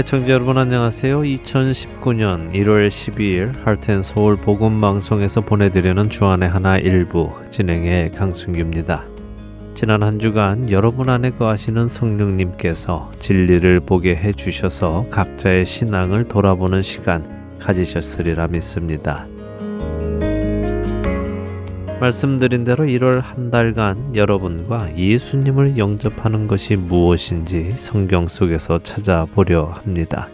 애청자 여러분 안녕하세요. 2019년 1월 12일 할텐 서울 복음 방송에서 보내드리는 주안의 하나 일부 진행의 강순규입니다. 지난 한 주간 여러분 안에 거하시는 성령님께서 진리를 보게 해 주셔서 각자의 신앙을 돌아보는 시간 가지셨으리라 믿습니다. 말씀드린 대로 1월 한 달간 여러분과 예수님을 영접하는 것이 무엇인지 성경 속에서 찾아보려 합니다.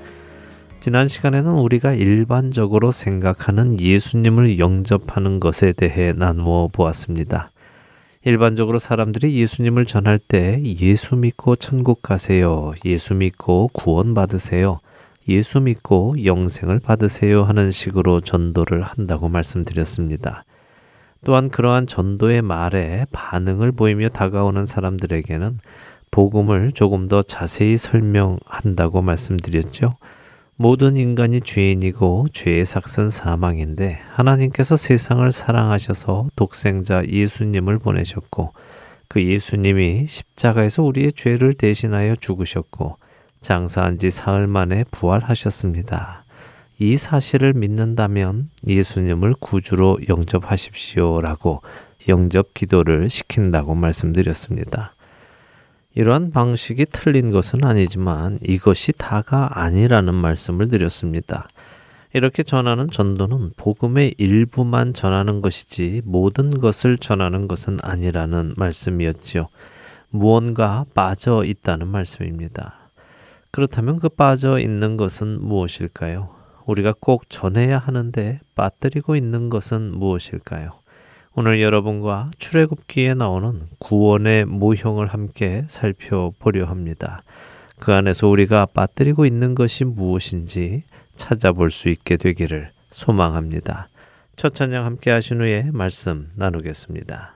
지난 시간에는 우리가 일반적으로 생각하는 예수님을 영접하는 것에 대해 나누어 보았습니다. 일반적으로 사람들이 예수님을 전할 때 예수 믿고 천국 가세요. 예수 믿고 구원 받으세요. 예수 믿고 영생을 받으세요 하는 식으로 전도를 한다고 말씀드렸습니다. 또한 그러한 전도의 말에 반응을 보이며 다가오는 사람들에게는 복음을 조금 더 자세히 설명한다고 말씀드렸죠. 모든 인간이 죄인이고 죄의 삭은 사망인데 하나님께서 세상을 사랑하셔서 독생자 예수님을 보내셨고 그 예수님이 십자가에서 우리의 죄를 대신하여 죽으셨고 장사한 지 사흘 만에 부활하셨습니다. 이 사실을 믿는다면 예수님을 구주로 영접하십시오라고 영접 기도를 시킨다고 말씀드렸습니다. 이러한 방식이 틀린 것은 아니지만 이것이 다가 아니라는 말씀을 드렸습니다. 이렇게 전하는 전도는 복음의 일부만 전하는 것이지 모든 것을 전하는 것은 아니라는 말씀이었지요. 무언가 빠져 있다는 말씀입니다. 그렇다면 그 빠져 있는 것은 무엇일까요? 우리가 꼭 전해야 하는데 빠뜨리고 있는 것은 무엇일까요? 오늘 여러분과 출애굽기에 나오는 구원의 모형을 함께 살펴보려 합니다. 그 안에서 우리가 빠뜨리고 있는 것이 무엇인지 찾아볼 수 있게 되기를 소망합니다. 첫 찬양 함께 하신 후에 말씀 나누겠습니다.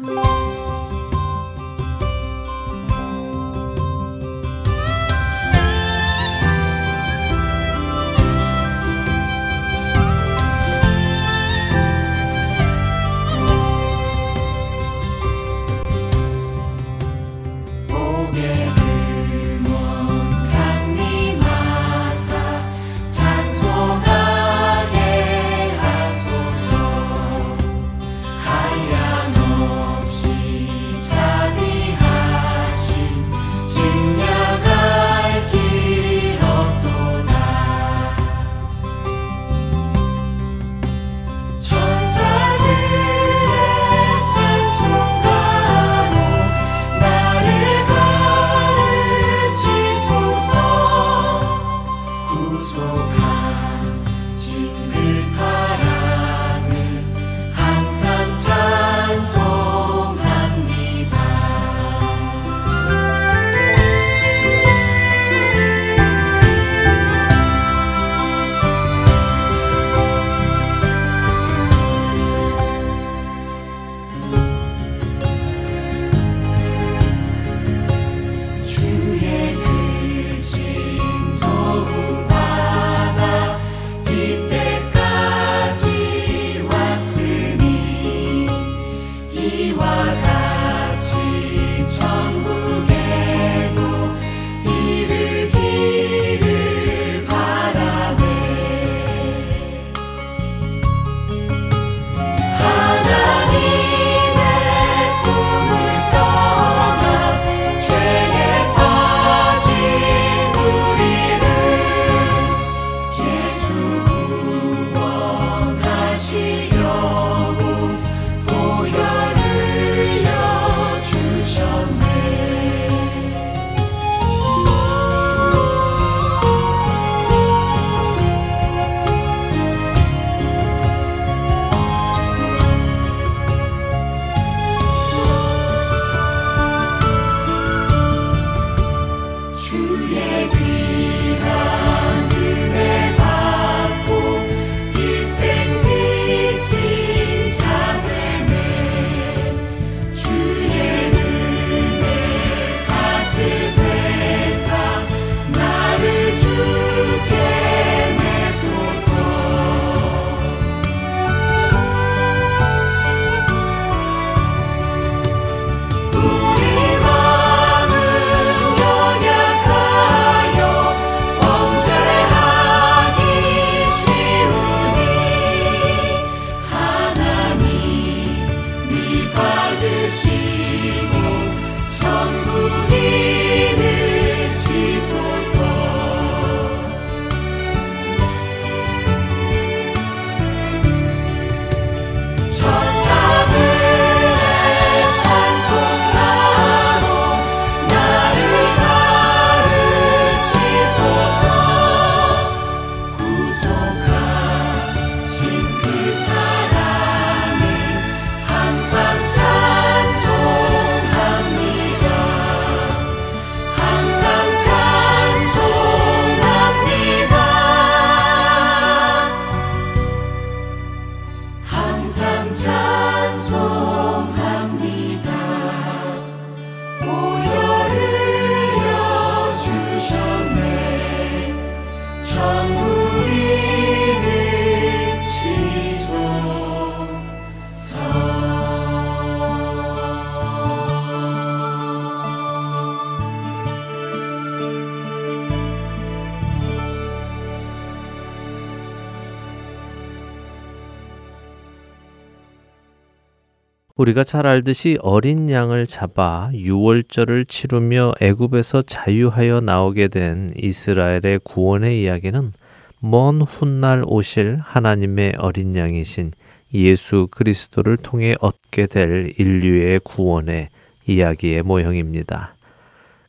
우리가 잘 알듯이 어린 양을 잡아 유월절을 치르며 애굽에서 자유하여 나오게 된 이스라엘의 구원의 이야기는 먼 훗날 오실 하나님의 어린 양이신 예수 그리스도를 통해 얻게 될 인류의 구원의 이야기의 모형입니다.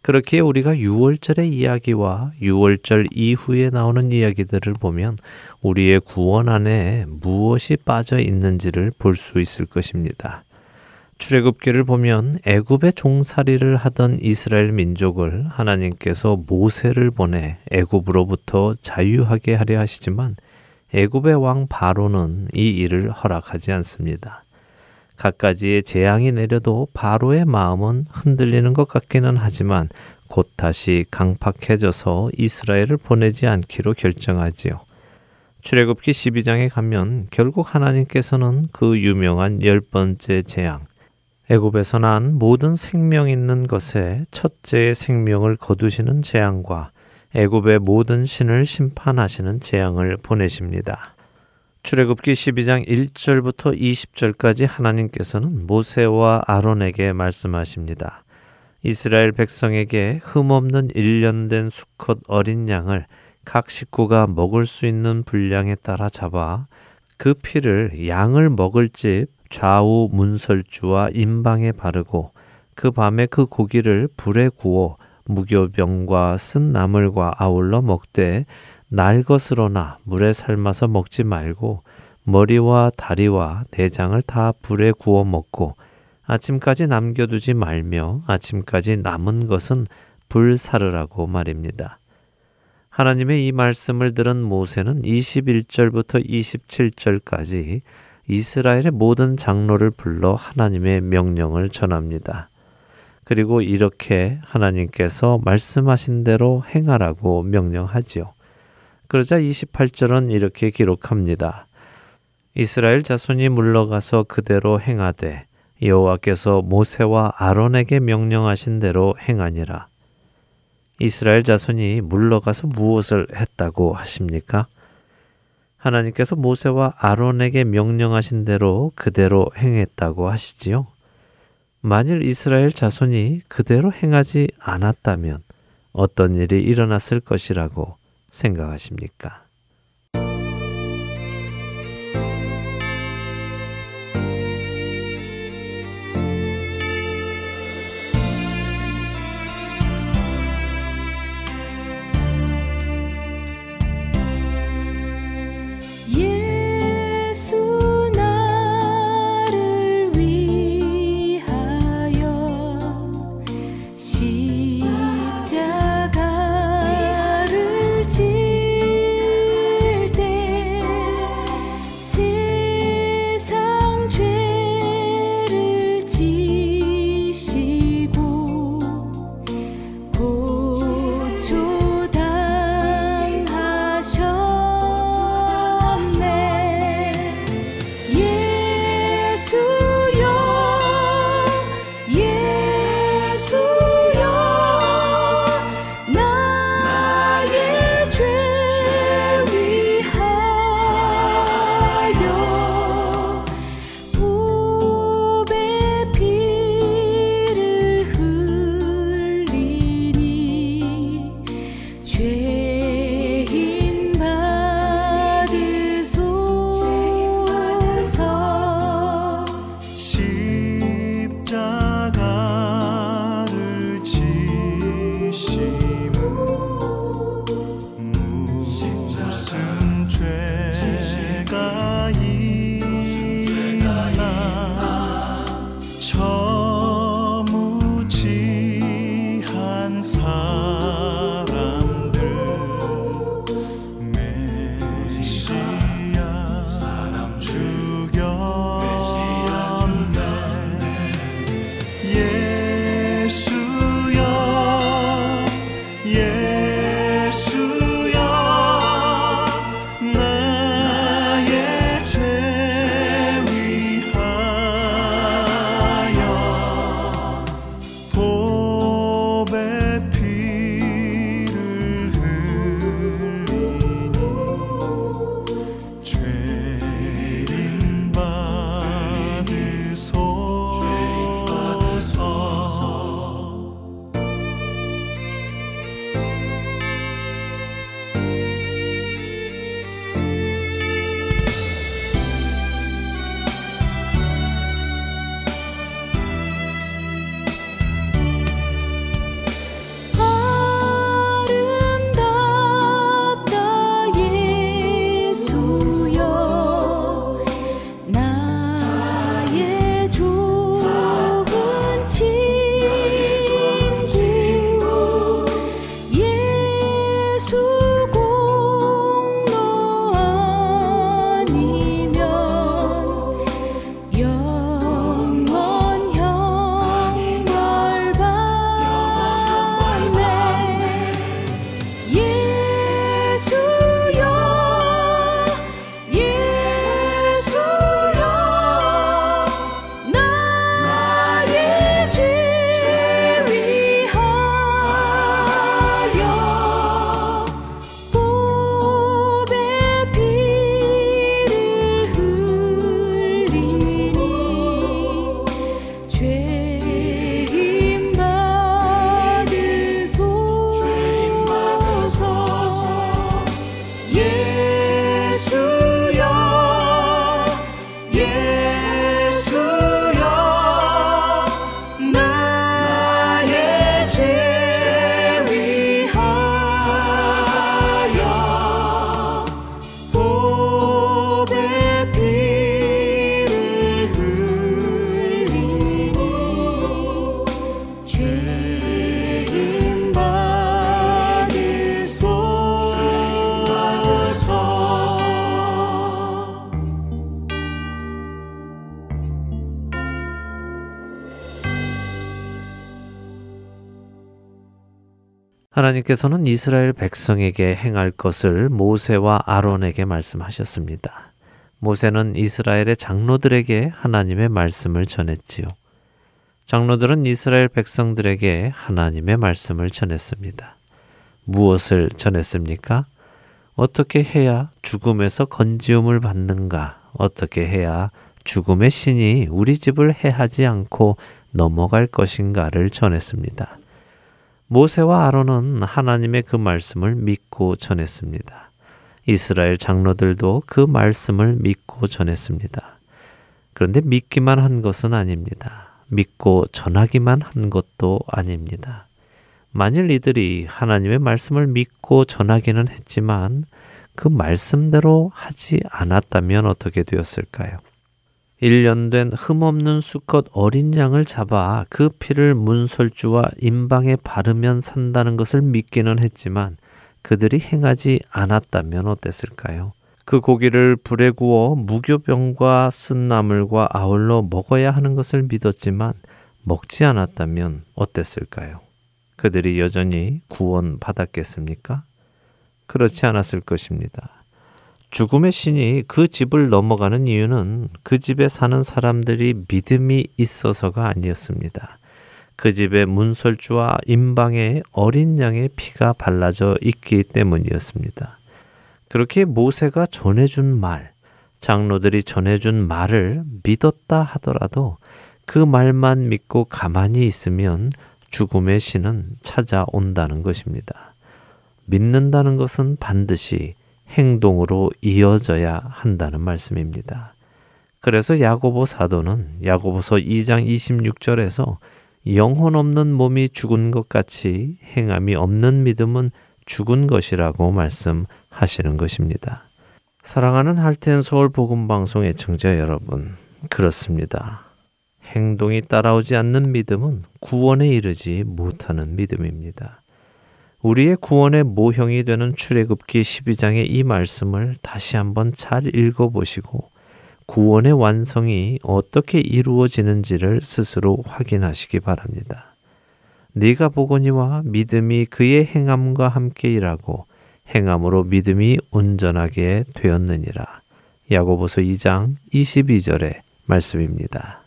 그렇게 우리가 6월절의 이야기와 6월절 이후에 나오는 이야기들을 보면 우리의 구원 안에 무엇이 빠져 있는지를 볼 수 있을 것입니다. 출애굽기를 보면 애굽의 종살이를 하던 이스라엘 민족을 하나님께서 모세를 보내 애굽으로부터 자유하게 하려 하시지만 애굽의 왕 바로는 이 일을 허락하지 않습니다. 갖가지의 재앙이 내려도 바로의 마음은 흔들리는 것 같기는 하지만 곧 다시 강팍해져서 이스라엘을 보내지 않기로 결정하지요. 출애굽기 12장에 가면 결국 하나님께서는 그 유명한 열 번째 재앙 애굽에서 난 모든 생명 있는 것에 첫째의 생명을 거두시는 재앙과 애굽의 모든 신을 심판하시는 재앙을 보내십니다. 출애굽기 12장 1절부터 20절까지 하나님께서는 모세와 아론에게 말씀하십니다. 이스라엘 백성에게 흠없는 일련된 수컷 어린 양을 각 식구가 먹을 수 있는 분량에 따라 잡아 그 피를 양을 먹을 집 좌우 문설주와 임방에 바르고 그 밤에 그 고기를 불에 구워 무교병과 쓴 나물과 아울러 먹되 날 것으로나 물에 삶아서 먹지 말고 머리와 다리와 내장을 다 불에 구워 먹고 아침까지 남겨두지 말며 아침까지 남은 것은 불사르라고 말입니다. 하나님의 이 말씀을 들은 모세는 21절부터 27절까지 이스라엘의 모든 장로를 불러 하나님의 명령을 전합니다. 그리고 이렇게 하나님께서 말씀하신 대로 행하라고 명령하지요. 그러자 28절은 이렇게 기록합니다. 이스라엘 자손이 물러가서 그대로 행하되 여호와께서 모세와 아론에게 명령하신 대로 행하니라. 이스라엘 자손이 물러가서 무엇을 했다고 하십니까? 하나님께서 모세와 아론에게 명령하신 대로 그대로 행했다고 하시지요. 만일 이스라엘 자손이 그대로 행하지 않았다면 어떤 일이 일어났을 것이라고 생각하십니까? 하나님께서는 이스라엘 백성에게 행할 것을 모세와 아론에게 말씀하셨습니다. 모세는 이스라엘의 장로들에게 하나님의 말씀을 전했지요. 장로들은 이스라엘 백성들에게 하나님의 말씀을 전했습니다. 무엇을 전했습니까? 어떻게 해야 죽음에서 건지움을 받는가? 어떻게 해야 죽음의 신이 우리 집을 해하지 않고 넘어갈 것인가를 전했습니다. 모세와 아론은 하나님의 그 말씀을 믿고 전했습니다. 이스라엘 장로들도 그 말씀을 믿고 전했습니다. 그런데 믿기만 한 것은 아닙니다. 믿고 전하기만 한 것도 아닙니다. 만일 이들이 하나님의 말씀을 믿고 전하기는 했지만 그 말씀대로 하지 않았다면 어떻게 되었을까요? 1년 된 흠없는 수컷 어린 양을 잡아 그 피를 문설주와 임방에 바르면 산다는 것을 믿기는 했지만 그들이 행하지 않았다면 어땠을까요? 그 고기를 불에 구워 무교병과 쓴나물과 아울러 먹어야 하는 것을 믿었지만 먹지 않았다면 어땠을까요? 그들이 여전히 구원 받았겠습니까? 그렇지 않았을 것입니다. 죽음의 신이 그 집을 넘어가는 이유는 그 집에 사는 사람들이 믿음이 있어서가 아니었습니다. 그 집의 문설주와 임방에 어린 양의 피가 발라져 있기 때문이었습니다. 그렇게 모세가 전해준 말, 장로들이 전해준 말을 믿었다 하더라도 그 말만 믿고 가만히 있으면 죽음의 신은 찾아온다는 것입니다. 믿는다는 것은 반드시 행동으로 이어져야 한다는 말씀입니다. 그래서 야고보 사도는 야고보서 2장 26절에서 영혼 없는 몸이 죽은 것 같이 행함이 없는 믿음은 죽은 것이라고 말씀하시는 것입니다. 사랑하는 할텐 서울 복음 방송 의 청자 여러분, 그렇습니다. 행동이 따라오지 않는 믿음은 구원에 이르지 못하는 믿음입니다. 우리의 구원의 모형이 되는 출애굽기 12장의 이 말씀을 다시 한번 잘 읽어 보시고 구원의 완성이 어떻게 이루어지는지를 스스로 확인하시기 바랍니다. 네가 보거니와 믿음이 그의 행함과 함께 일하고 행함으로 믿음이 온전하게 되었느니라. 야고보서 2장 22절의 말씀입니다.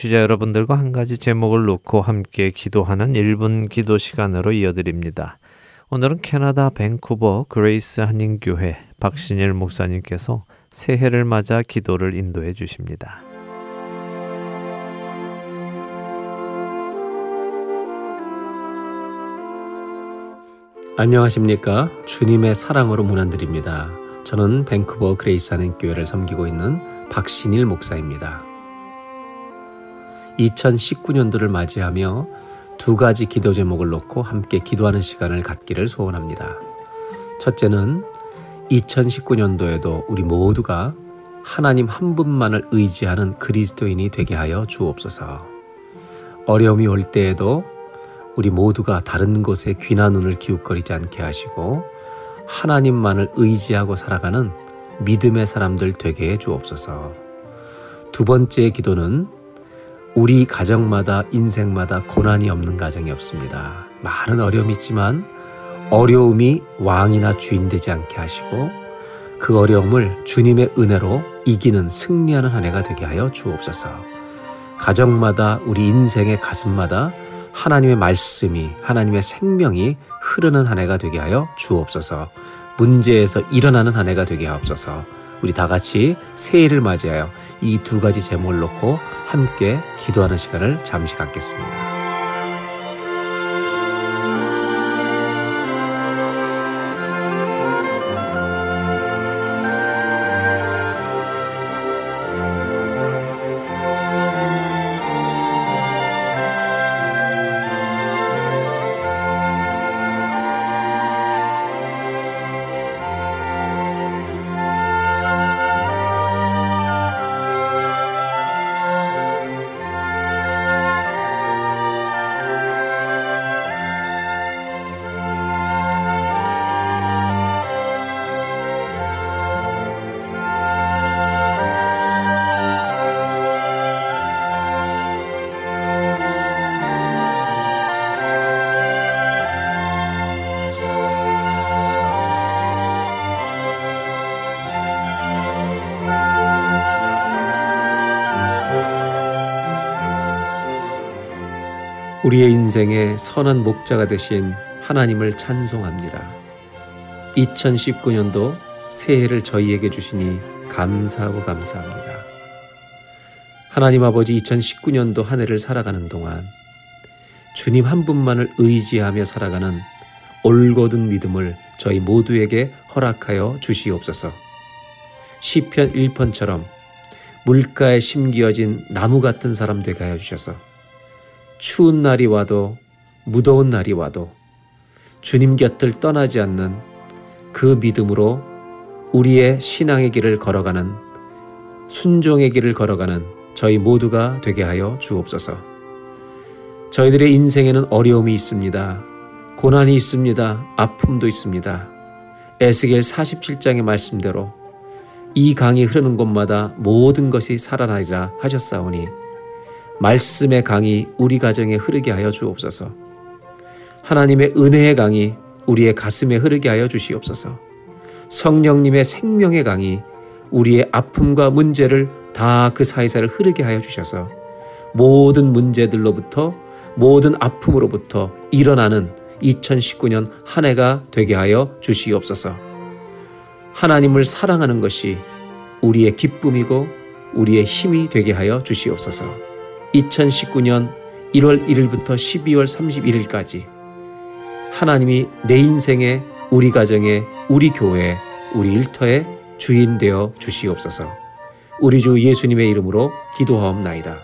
청취자 여러분들과 한 가지 제목을 놓고 함께 기도하는 1분 기도 시간으로 이어드립니다. 오늘은 캐나다 밴쿠버 그레이스 한인교회 박신일 목사님께서 새해를 맞아 기도를 인도해 주십니다. 안녕하십니까. 주님의 사랑으로 문안드립니다. 저는 밴쿠버 그레이스 한인교회를 섬기고 있는 박신일 목사입니다. 2019년도를 맞이하며 두 가지 기도 제목을 놓고 함께 기도하는 시간을 갖기를 소원합니다. 첫째는 2019년도에도 우리 모두가 하나님 한 분만을 의지하는 그리스도인이 되게 하여 주옵소서. 어려움이 올 때에도 우리 모두가 다른 곳에 귀나 눈을 기웃거리지 않게 하시고 하나님만을 의지하고 살아가는 믿음의 사람들 되게 해 주옵소서. 두 번째 기도는 우리 가정마다 인생마다 고난이 없는 가정이 없습니다. 많은 어려움이 있지만 어려움이 왕이나 주인 되지 않게 하시고 그 어려움을 주님의 은혜로 이기는 승리하는 한 해가 되게 하여 주옵소서. 가정마다 우리 인생의 가슴마다 하나님의 말씀이 하나님의 생명이 흐르는 한 해가 되게 하여 주옵소서. 문제에서 일어나는 한 해가 되게 하옵소서. 우리 다 같이 새해를 맞이하여 이 두 가지 제목을 놓고 함께 기도하는 시간을 잠시 갖겠습니다. 우리의 인생의 선한 목자가 되신 하나님을 찬송합니다. 2019년도 새해를 저희에게 주시니 감사하고 감사합니다. 하나님 아버지 2019년도 한 해를 살아가는 동안 주님 한 분만을 의지하며 살아가는 올곧은 믿음을 저희 모두에게 허락하여 주시옵소서. 시편 1편처럼 물가에 심기어진 나무 같은 사람 되게 하여 주셔서 추운 날이 와도 무더운 날이 와도 주님 곁을 떠나지 않는 그 믿음으로 우리의 신앙의 길을 걸어가는 순종의 길을 걸어가는 저희 모두가 되게 하여 주옵소서. 저희들의 인생에는 어려움이 있습니다. 고난이 있습니다. 아픔도 있습니다. 에스겔 47장의 말씀대로 이 강이 흐르는 곳마다 모든 것이 살아나리라 하셨사오니 말씀의 강이 우리 가정에 흐르게 하여 주옵소서. 하나님의 은혜의 강이 우리의 가슴에 흐르게 하여 주시옵소서. 성령님의 생명의 강이 우리의 아픔과 문제를 다 그 사이사이를 흐르게 하여 주셔서 모든 문제들로부터 모든 아픔으로부터 일어나는 2019년 한 해가 되게 하여 주시옵소서. 하나님을 사랑하는 것이 우리의 기쁨이고 우리의 힘이 되게 하여 주시옵소서. 2019년 1월 1일부터 12월 31일까지 하나님이 내 인생에 우리 가정에 우리 교회 우리 일터에 주인 되어 주시옵소서. 우리 주 예수님의 이름으로 기도하옵나이다.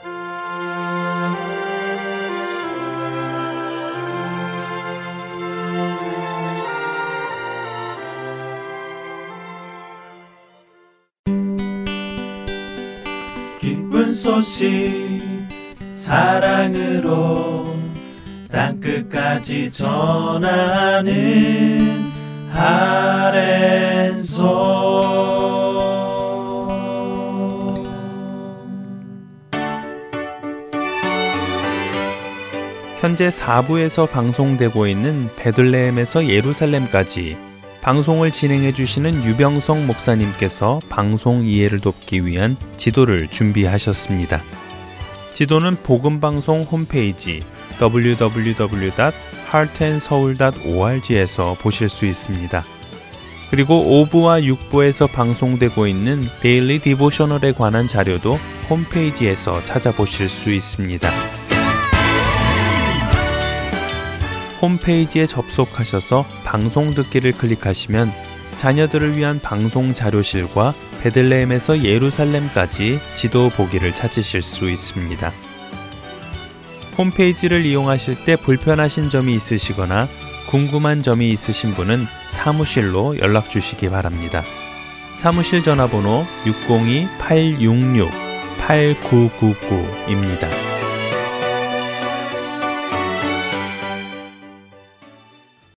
기쁜 소식 사랑으로 땅끝까지 전하는 아랜소 현재 4부에서 방송되고 있는 베들레헴에서 예루살렘까지 방송을 진행해 주시는 유병성 목사님께서 방송 이해를 돕기 위한 지도를 준비하셨습니다. 지도는 복음방송 홈페이지 www.heartandsoul.org에서 보실 수 있습니다. 그리고 5부와 6부에서 방송되고 있는 데일리 디보셔널에 관한 자료도 홈페이지에서 찾아보실 수 있습니다. 홈페이지에 접속하셔서 방송 듣기를 클릭하시면 자녀들을 위한 방송 자료실과 베들레헴에서 예루살렘까지 지도 보기를 찾으실 수 있습니다. 홈페이지를 이용하실 때 불편하신 점이 있으시거나 궁금한 점이 있으신 분은 사무실로 연락 주시기 바랍니다. 사무실 전화번호 602-866-8999입니다.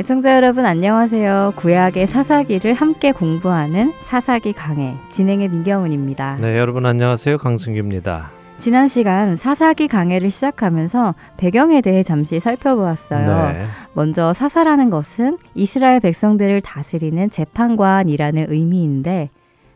애청자 여러분 안녕하세요. 구약의 사사기를 함께 공부하는 사사기 강해 진행의 민경훈입니다. 네, 여러분 안녕하세요. 강승규입니다. 지난 시간 사사기 강해를 시작하면서 배경에 대해 잠시 살펴보았어요. 네. 먼저 사사라는 것은 이스라엘 백성들을 다스리는 재판관이라는 의미인데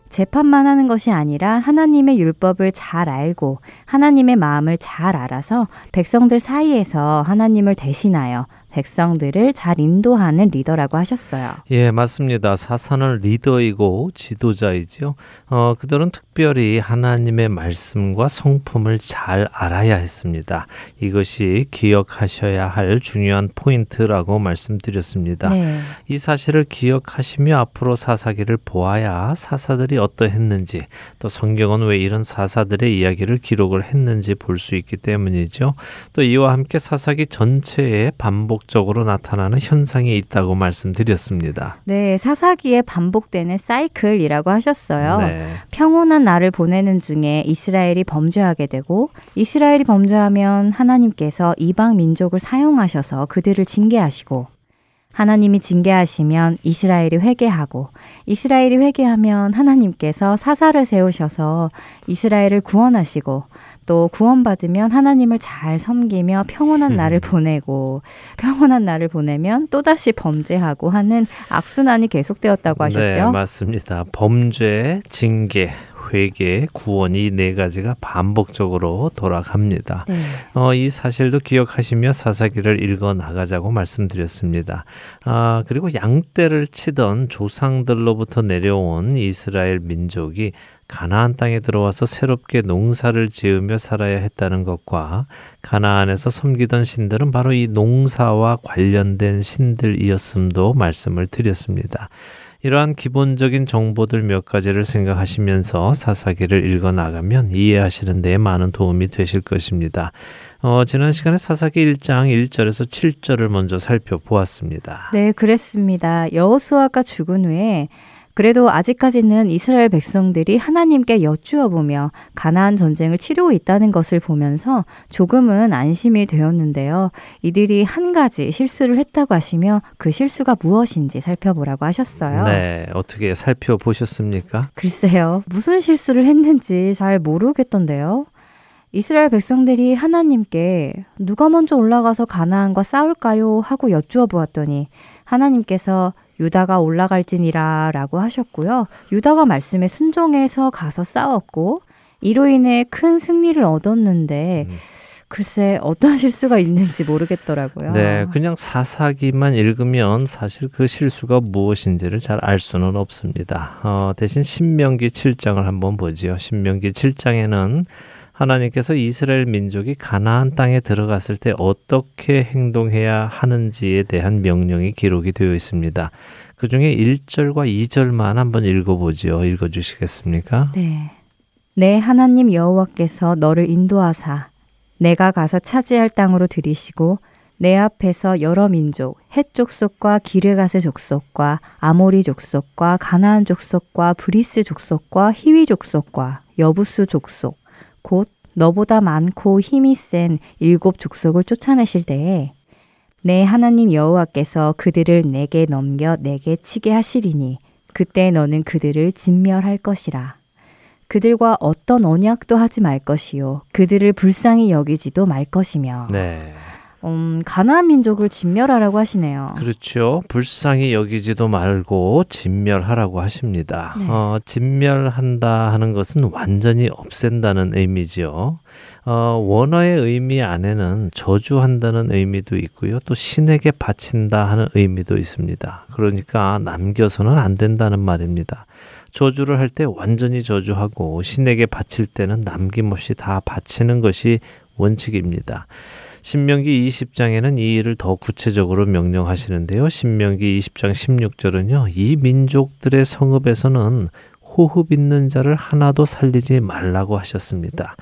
재판만 하는 것이 아니라 하나님의 율법을 잘 알고 하나님의 마음을 잘 알아서 백성들 사이에서 하나님을 대신하여 백성들을 잘 인도하는 리더라고 하셨어요. 예, 맞습니다. 사사는 리더이고 지도자이죠. 어, 그들은 특별히 하나님의 말씀과 성품을 잘 알아야 했습니다. 이것이 기억하셔야 할 중요한 포인트라고 말씀드렸습니다. 네. 이 사실을 기억하시며 앞으로 사사기를 보아야 사사들이 어떠했는지 또 성경은 왜 이런 사사들의 이야기를 기록을 했는지 볼 수 있기 때문이죠. 또 이와 함께 사사기 전체에 반복 적으로 나타나는 현상이 있다고 말씀드렸습니다. 네, 사사기에 반복되는 사이클이라고 하셨어요. 네. 평온한 날을 보내는 중에 이스라엘이 범죄하게 되고 이스라엘이 범죄하면 하나님께서 이방 민족을 사용하셔서 그들을 징계하시고 하나님이 징계하시면 이스라엘이 회개하고 이스라엘이 회개하면 하나님께서 사사를 세우셔서 이스라엘을 구원하시고 또 구원받으면 하나님을 잘 섬기며 평온한 날을 보내고 평온한 날을 보내면 또다시 범죄하고 하는 악순환이 계속되었다고 하셨죠. 네, 맞습니다. 범죄, 징계, 회개, 구원이 네 가지가 반복적으로 돌아갑니다. 네. 어, 이 사실도 기억하시며 사사기를 읽어 나가자고 말씀드렸습니다. 아, 그리고 양떼를 치던 조상들로부터 내려온 이스라엘 민족이 가나안 땅에 들어와서 새롭게 농사를 지으며 살아야 했다는 것과 가나안에서 섬기던 신들은 바로 이 농사와 관련된 신들이었음도 말씀을 드렸습니다. 이러한 기본적인 정보들 몇 가지를 생각하시면서 사사기를 읽어 나가면 이해하시는 데 많은 도움이 되실 것입니다. 어, 지난 시간에 사사기 1장 1절에서 7절을 먼저 살펴보았습니다. 네, 그랬습니다. 여호수아가 죽은 후에 그래도 아직까지는 이스라엘 백성들이 하나님께 여쭈어 보며 가나안 전쟁을 치르고 있다는 것을 보면서 조금은 안심이 되었는데요. 이들이 한 가지 실수를 했다고 하시며 그 실수가 무엇인지 살펴보라고 하셨어요. 네, 어떻게 살펴보셨습니까? 글쎄요. 무슨 실수를 했는지 잘 모르겠던데요. 이스라엘 백성들이 하나님께 누가 먼저 올라가서 가나안과 싸울까요? 하고 여쭈어 보았더니 하나님께서 유다가 올라갈지니라 라고 하셨고요. 유다가 말씀에 순종해서 가서 싸웠고 이로 인해 큰 승리를 얻었는데 음. 글쎄 어떤 실수가 있는지 모르겠더라고요. 네, 그냥 사사기만 읽으면 사실 그 실수가 무엇인지를 잘 알 수는 없습니다. 어, 대신 신명기 7장을 한번 보지요. 신명기 7장에는 하나님께서 이스라엘 민족이 가나안 땅에 들어갔을 때 어떻게 행동해야 하는지에 대한 명령이 기록이 되어 있습니다. 그 중에 1절과 2절만 한번 읽어보지요. 읽어주시겠습니까? 네. 네 하나님 여호와께서 너를 인도하사 네가 가서 차지할 땅으로 들이시고 네 앞에서 여러 민족 헷 족속과 기르가스 족속과 아모리 족속과 가나안 족속과 브리스 족속과 히위 족속과 여부스 족속 곧 너보다 많고 힘이 센 일곱 족속을 쫓아내실 때에 내 하나님 여호와께서 그들을 내게 넘겨 내게 치게 하시리니 그때 너는 그들을 진멸할 것이라. 그들과 어떤 언약도 하지 말 것이요 그들을 불쌍히 여기지도 말 것이며. 네. 음, 가나안 민족을 진멸하라고 하시네요. 그렇죠. 불쌍히 여기지도 말고 진멸하라고 하십니다. 네. 어, 진멸한다 하는 것은 완전히 없앤다는 의미지요. 어, 원어의 의미 안에는 저주한다는 의미도 있고요. 또 신에게 바친다 하는 의미도 있습니다. 그러니까 남겨서는 안 된다는 말입니다. 저주를 할 때 완전히 저주하고 신에게 바칠 때는 남김없이 다 바치는 것이 원칙입니다. 신명기 20장에는 이 일을 더 구체적으로 명령하시는데요. 신명기 20장 16절은요. 이 민족들의 성읍에서는 호흡 있는 자를 하나도 살리지 말라고 하셨습니다.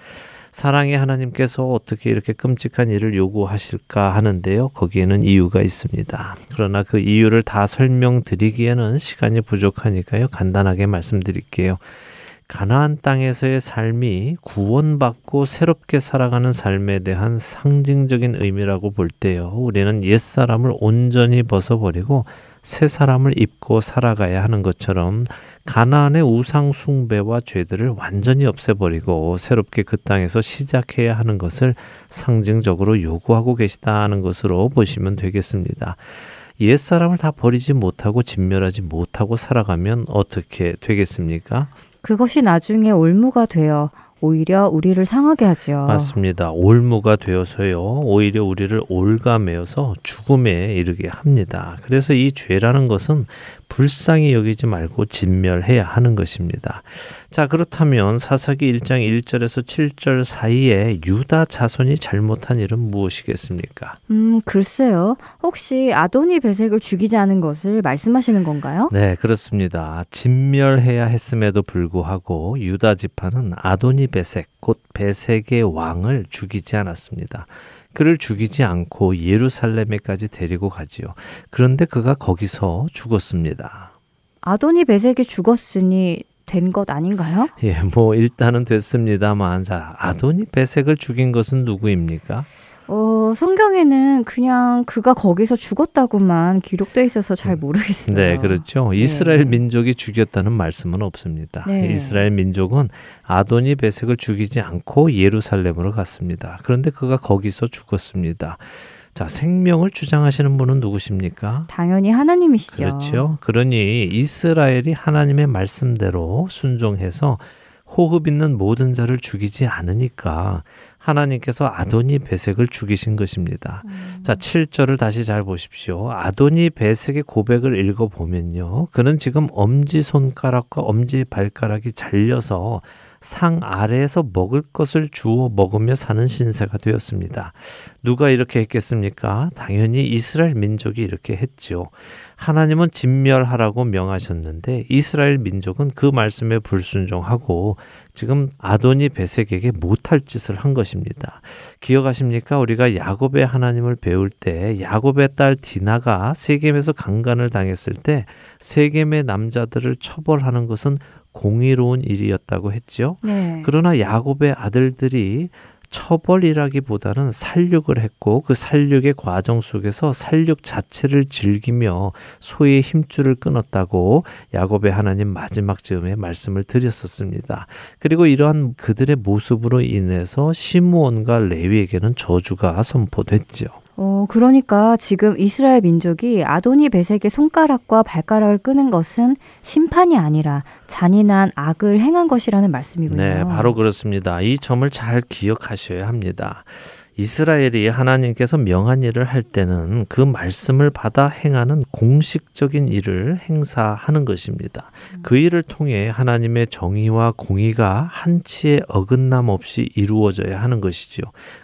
사랑의 하나님께서 어떻게 이렇게 끔찍한 일을 요구하실까 하는데요. 거기에는 이유가 있습니다. 그러나 그 이유를 다 설명드리기에는 시간이 부족하니까요. 간단하게 말씀드릴게요. 가나안 땅에서의 삶이 구원받고 새롭게 살아가는 삶에 대한 상징적인 의미라고 볼 때요. 우리는 옛 사람을 온전히 벗어버리고 새 사람을 입고 살아가야 하는 것처럼 가나안의 우상 숭배와 죄들을 완전히 없애버리고 새롭게 그 땅에서 시작해야 하는 것을 상징적으로 요구하고 계시다는 것으로 보시면 되겠습니다. 옛 사람을 다 버리지 못하고 진멸하지 못하고 살아가면 어떻게 되겠습니까? 그것이 나중에 올무가 되어 오히려 우리를 상하게 하지요. 맞습니다. 올무가 되어서요. 오히려 우리를 올가매어서 죽음에 이르게 합니다. 그래서 이 죄라는 것은 불쌍히 여기지 말고 진멸해야 하는 것입니다. 자, 그렇다면 사사기 1장 1절에서 7절 사이에 유다 자손이 잘못한 일은 무엇이겠습니까? 음, 글쎄요. 혹시 아도니 베색을 죽이지 않은 것을 말씀하시는 건가요? 네, 그렇습니다. 진멸해야 했음에도 불구하고 유다 지파는 아도니 베색, 곧 베색의 왕을 죽이지 않았습니다. 그를 죽이지 않고 예루살렘에까지 데리고 가지요. 그런데 그가 거기서 죽었습니다. 아도니 베색이 죽었으니 된 것 아닌가요? 예, 뭐 일단은 됐습니다만 자, 아도니 베색을 죽인 것은 누구입니까? 어, 성경에는 그냥 그가 거기서 죽었다고만 기록돼 있어서 잘 모르겠어요. 네, 그렇죠. 이스라엘 민족이 죽였다는 말씀은 없습니다. 네. 이스라엘 민족은 아도니 베색을 죽이지 않고 예루살렘으로 갔습니다. 그런데 그가 거기서 죽었습니다. 자, 생명을 주장하시는 분은 누구십니까? 당연히 하나님이시죠. 그렇죠. 그러니 이스라엘이 하나님의 말씀대로 순종해서 호흡 있는 모든 자를 죽이지 않으니까 하나님께서 아도니 베색을 죽이신 것입니다. 자, 7절을 다시 잘 보십시오. 아도니 베색의 고백을 읽어 보면요. 그는 지금 엄지 손가락과 엄지 발가락이 잘려서 상 아래에서 먹을 것을 주워 먹으며 사는 신세가 되었습니다. 누가 이렇게 했겠습니까? 당연히 이스라엘 민족이 이렇게 했죠. 하나님은 진멸하라고 명하셨는데 이스라엘 민족은 그 말씀에 불순종하고 지금 아도니 베색에게 못할 짓을 한 것입니다. 기억하십니까? 우리가 야곱의 하나님을 배울 때 야곱의 딸 디나가 세겜에서 강간을 당했을 때 세겜의 남자들을 처벌하는 것은 공의로운 일이었다고 했죠. 네. 그러나 야곱의 아들들이 처벌이라기보다는 살육을 했고 그 살육의 과정 속에서 살육 자체를 즐기며 소의 힘줄을 끊었다고 야곱의 하나님 마지막 즈음에 말씀을 드렸었습니다. 그리고 이러한 그들의 모습으로 인해서 시므온과 레위에게는 저주가 선포됐죠. 어, 그러니까 지금 이스라엘 민족이 아도니 베색의 손가락과 발가락을 끄는 것은 심판이 아니라 잔인한 악을 행한 것이라는 말씀이군요. 네, 바로 그렇습니다. 이 점을 잘 기억하셔야 합니다. 이스라엘이 하나님께서 명한 일을 할 때는 그 말씀을 받아 행하는 공식적인 일을 행사하는 것입니다. 그 일을 통해 하나님의 정의와 공의가 한치의 어긋남 없이 이루어져야 하는 것이죠.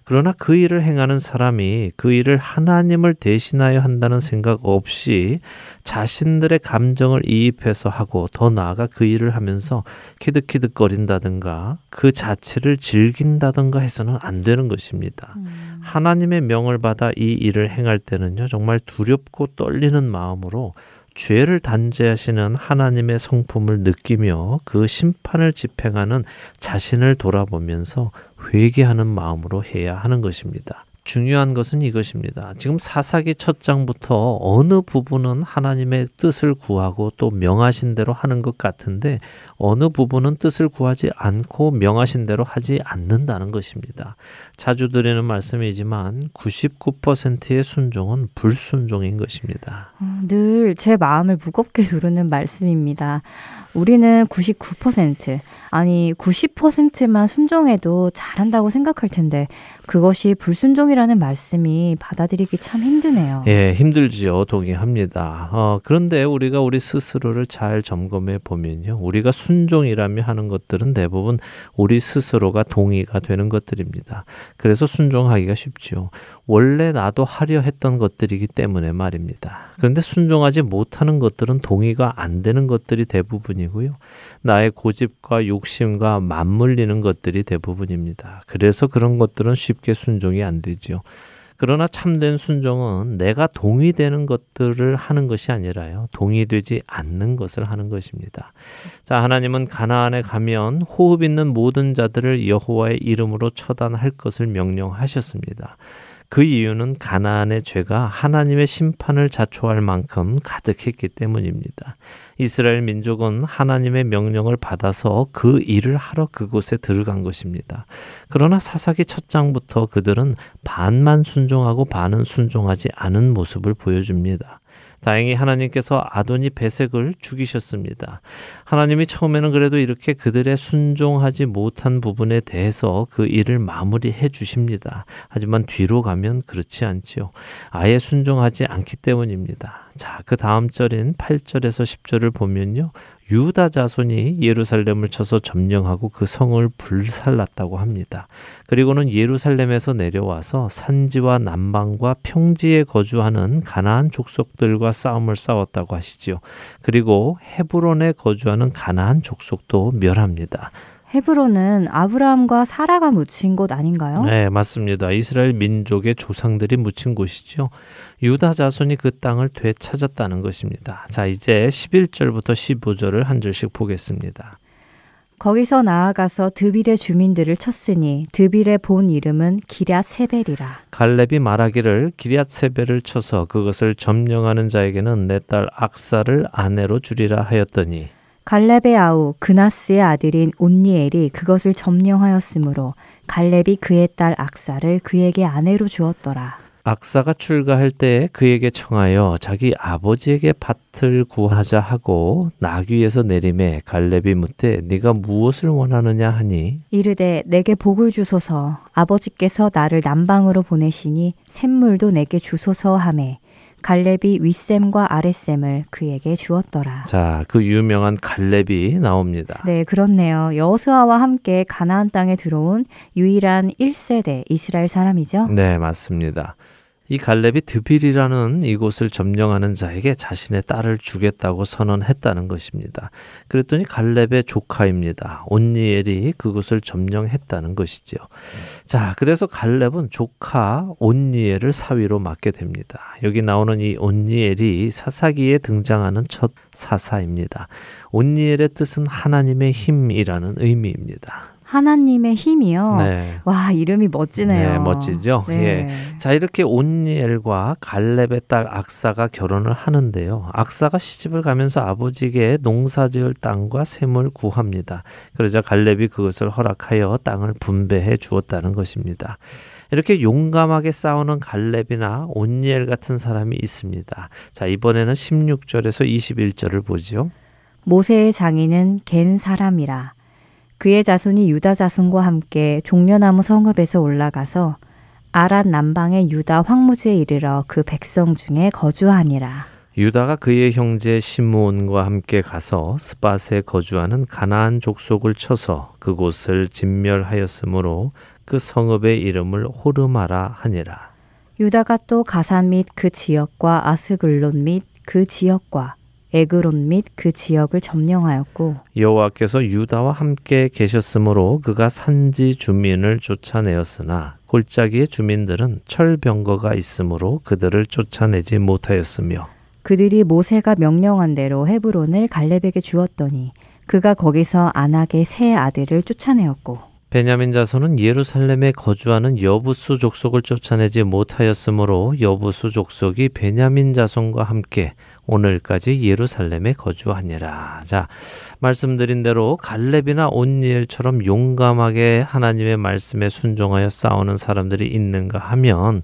그러나 그 일을 행하는 사람이 그 일을 하나님을 대신하여 한다는 생각 없이 자신들의 감정을 이입해서 하고 더 나아가 그 일을 하면서 키득키득거린다든가 그 자체를 즐긴다든가 해서는 안 되는 것입니다. 하나님의 명을 받아 이 일을 행할 때는요, 정말 두렵고 떨리는 마음으로 죄를 단죄하시는 하나님의 성품을 느끼며 그 심판을 집행하는 자신을 돌아보면서 회개하는 마음으로 해야 하는 것입니다. 중요한 것은 이것입니다. 지금 사사기 첫 장부터 어느 부분은 하나님의 뜻을 구하고 또 명하신 대로 하는 것 같은데 어느 부분은 뜻을 구하지 않고 명하신 대로 하지 않는다는 것입니다. 자주 드리는 말씀이지만 99%의 순종은 불순종인 것입니다. 어, 늘제 마음을 무겁게 두르는 말씀입니다. 우리는 99% 아니 90%만 순종해도 잘한다고 생각할 텐데 그것이 불순종이라는 말씀이 받아들이기 참 힘드네요. 예, 힘들지요. 동의합니다. 어, 그런데 우리가 우리 스스로를 잘 점검해 보면요. 우리가 순종이라며 하는 것들은 대부분 우리 스스로가 동의가 되는 것들입니다. 그래서 순종하기가 쉽죠. 원래 나도 하려 했던 것들이기 때문에 말입니다. 그런데 순종하지 못하는 것들은 동의가 안 되는 것들이 대부분이고요. 나의 고집과 욕심과 맞물리는 것들이 대부분입니다. 그래서 그런 것들은 쉽게 순종이 안 되지요. 그러나 참된 순종은 내가 동의되는 것들을 하는 것이 아니라요. 동의되지 않는 것을 하는 것입니다. 자, 하나님은 가나안에 가면 호흡 있는 모든 자들을 여호와의 이름으로 처단할 것을 명령하셨습니다. 그 이유는 가나안의 죄가 하나님의 심판을 자초할 만큼 가득했기 때문입니다. 이스라엘 민족은 하나님의 명령을 받아서 그 일을 하러 그곳에 들어간 것입니다. 그러나 사사기 첫 장부터 그들은 반만 순종하고 반은 순종하지 않은 모습을 보여줍니다. 다행히 하나님께서 아도니 배색을 죽이셨습니다. 하나님이 처음에는 그래도 이렇게 그들의 순종하지 못한 부분에 대해서 그 일을 마무리해 주십니다. 하지만 뒤로 가면 그렇지 않지요. 아예 순종하지 않기 때문입니다. 자, 그 다음 절인 8절에서 10절을 보면요. 유다 자손이 예루살렘을 쳐서 점령하고 그 성을 불살랐다고 합니다. 그리고는 예루살렘에서 내려와서 산지와 남방과 평지에 거주하는 가나안 족속들과 싸움을 싸웠다고 하시지요. 그리고 헤브론에 거주하는 가나안 족속도 멸합니다. 헤브론은 아브라함과 사라가 묻힌 곳 아닌가요? 네, 맞습니다. 이스라엘 민족의 조상들이 묻힌 곳이죠. 유다 자손이 그 땅을 되찾았다는 것입니다. 자, 이제 11절부터 15절을 한 절씩 보겠습니다. 거기서 나아가서 드빌의 주민들을 쳤으니 드빌의 본 이름은 기랴 세벨이라. 갈렙이 말하기를 기랴 세벨을 쳐서 그것을 점령하는 자에게는 내 딸 악사를 아내로 주리라 하였더니 갈렙의 아우 그나스의 아들인 온니엘이 그것을 점령하였으므로 갈렙이 그의 딸 악사를 그에게 아내로 주었더라. 악사가 출가할 때에 그에게 청하여 자기 아버지에게 밭을 구하자 하고 나귀에서 내림에 갈렙이 묻되 네가 무엇을 원하느냐 하니 이르되 내게 복을 주소서 아버지께서 나를 남방으로 보내시니 샘물도 내게 주소서 하매 갈렙이 윗샘과 아랫샘을 그에게 주었더라. 자, 그 유명한 갈렙이 나옵니다. 네, 그렇네요. 여호수아와 함께 가나안 땅에 들어온 유일한 1세대 이스라엘 사람이죠. 네, 맞습니다. 이 갈렙이 드빌이라는 이곳을 점령하는 자에게 자신의 딸을 주겠다고 선언했다는 것입니다. 그랬더니 갈렙의 조카입니다. 온니엘이 그곳을 점령했다는 것이죠. 자, 그래서 갈렙은 조카 온니엘을 사위로 맡게 됩니다. 여기 나오는 이 온니엘이 사사기에 등장하는 첫 사사입니다. 온니엘의 뜻은 하나님의 힘이라는 의미입니다. 하나님의 힘이요. 네. 와 이름이 멋지네요. 네, 멋지죠. 네. 예. 자 이렇게 온니엘과 갈렙의 딸 악사가 결혼을 하는데요. 악사가 시집을 가면서 아버지에게 농사지을 땅과 샘을 구합니다. 그러자 갈렙이 그것을 허락하여 땅을 분배해 주었다는 것입니다. 이렇게 용감하게 싸우는 갈렙이나 온니엘 같은 사람이 있습니다. 자 이번에는 16절에서 21절을 보죠. 모세의 장인은 겐 사람이라. 그의 자손이 유다 자손과 함께 종려나무 성읍에서 올라가서 아랏 남방의 유다 황무지에 이르러 그 백성 중에 거주하니라. 유다가 그의 형제 시므온과 함께 가서 스밧에 거주하는 가나안 족속을 쳐서 그곳을 진멸하였으므로 그 성읍의 이름을 호르마라 하니라. 유다가 또 가산 및 그 지역과 아스글론 및 그 지역과 에그론 및 그 지역을 점령하였고 여호와께서 유다와 함께 계셨으므로 그가 산지 주민을 쫓아내었으나 골짜기의 주민들은 철병거가 있으므로 그들을 쫓아내지 못하였으며 그들이 모세가 명령한 대로 헤브론을 갈렙에게 주었더니 그가 거기서 안악의 세 아들을 쫓아내었고 베냐민 자손은 예루살렘에 거주하는 여부수 족속을 쫓아내지 못하였으므로 여부수 족속이 베냐민 자손과 함께 오늘까지 예루살렘에 거주하니라. 자, 말씀드린 대로 갈렙이나 온니엘처럼 용감하게 하나님의 말씀에 순종하여 싸우는 사람들이 있는가 하면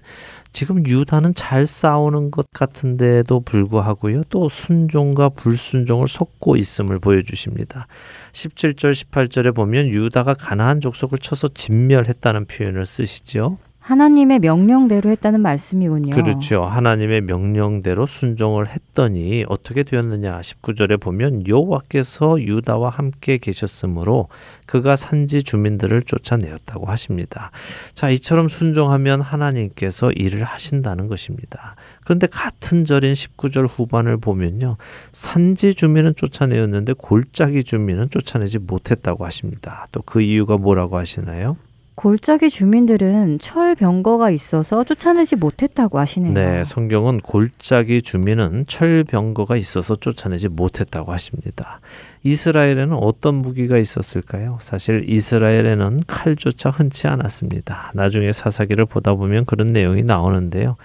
지금 유다는 잘 싸우는 것 같은데도 불구하고요. 또 순종과 불순종을 섞고 있음을 보여주십니다. 17절 18절에 보면 유다가 가나안 족속을 쳐서 진멸했다는 표현을 쓰시죠. 하나님의 명령대로 했다는 말씀이군요. 그렇죠. 하나님의 명령대로 순종을 했더니 어떻게 되었느냐? 19절에 보면 여호와께서 유다와 함께 계셨으므로 그가 산지 주민들을 쫓아내었다고 하십니다. 자, 이처럼 순종하면 하나님께서 일을 하신다는 것입니다. 그런데 같은 절인 19절 후반을 보면요. 산지 주민은 쫓아내었는데 골짜기 주민은 쫓아내지 못했다고 하십니다. 또 그 이유가 뭐라고 하시나요? 골짜기 주민들은 철 병거가 있어서 쫓아내지 못했다고 하시네요. 네, 성경은 골짜기 주민은 철 병거가 있어서 쫓아내지 못했다고 하십니다. 이스라엘에는 어떤 무기가 있었을까요? 사실 이스라엘에는 칼조차 흔치 않았습니다. 나중에 사사기를 보다 보면 그런 내용이 나오는데요.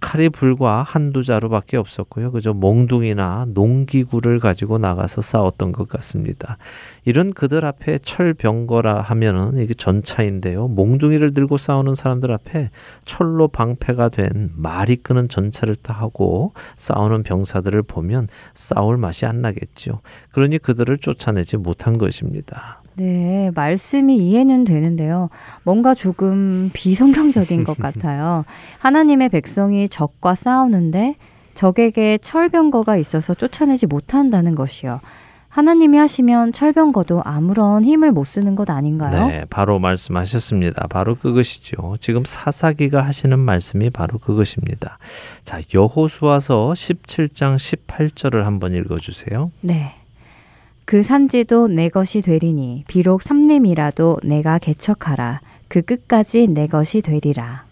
칼이 불과 한두 자루밖에 없었고요. 그저 몽둥이나 농기구를 가지고 나가서 싸웠던 것 같습니다. 이런 그들 앞에 철병거라 하면은 이게 전차인데요. 몽둥이를 들고 싸우는 사람들 앞에 철로 방패가 된 말이 끄는 전차를 타고 싸우는 병사들을 보면 싸울 맛이 안 나겠죠. 그러니 그들을 쫓아내지 못한 것입니다. 네, 말씀이 이해는 되는데요. 뭔가 조금 비성경적인 것 같아요. 하나님의 백성이 적과 싸우는데 적에게 철병거가 있어서 쫓아내지 못한다는 것이요. 하나님이 하시면 철병거도 아무런 힘을 못 쓰는 것 아닌가요? 네, 바로 말씀하셨습니다. 바로 그것이죠. 지금 사사기가 하시는 말씀이 바로 그것입니다. 자, 여호수아서 17장 18절을 한번 읽어 주세요. 네. 그 산지도 내 것이 되리니 비록 삼림이라도 내가 개척하라 그 끝까지 내 것이 되리라.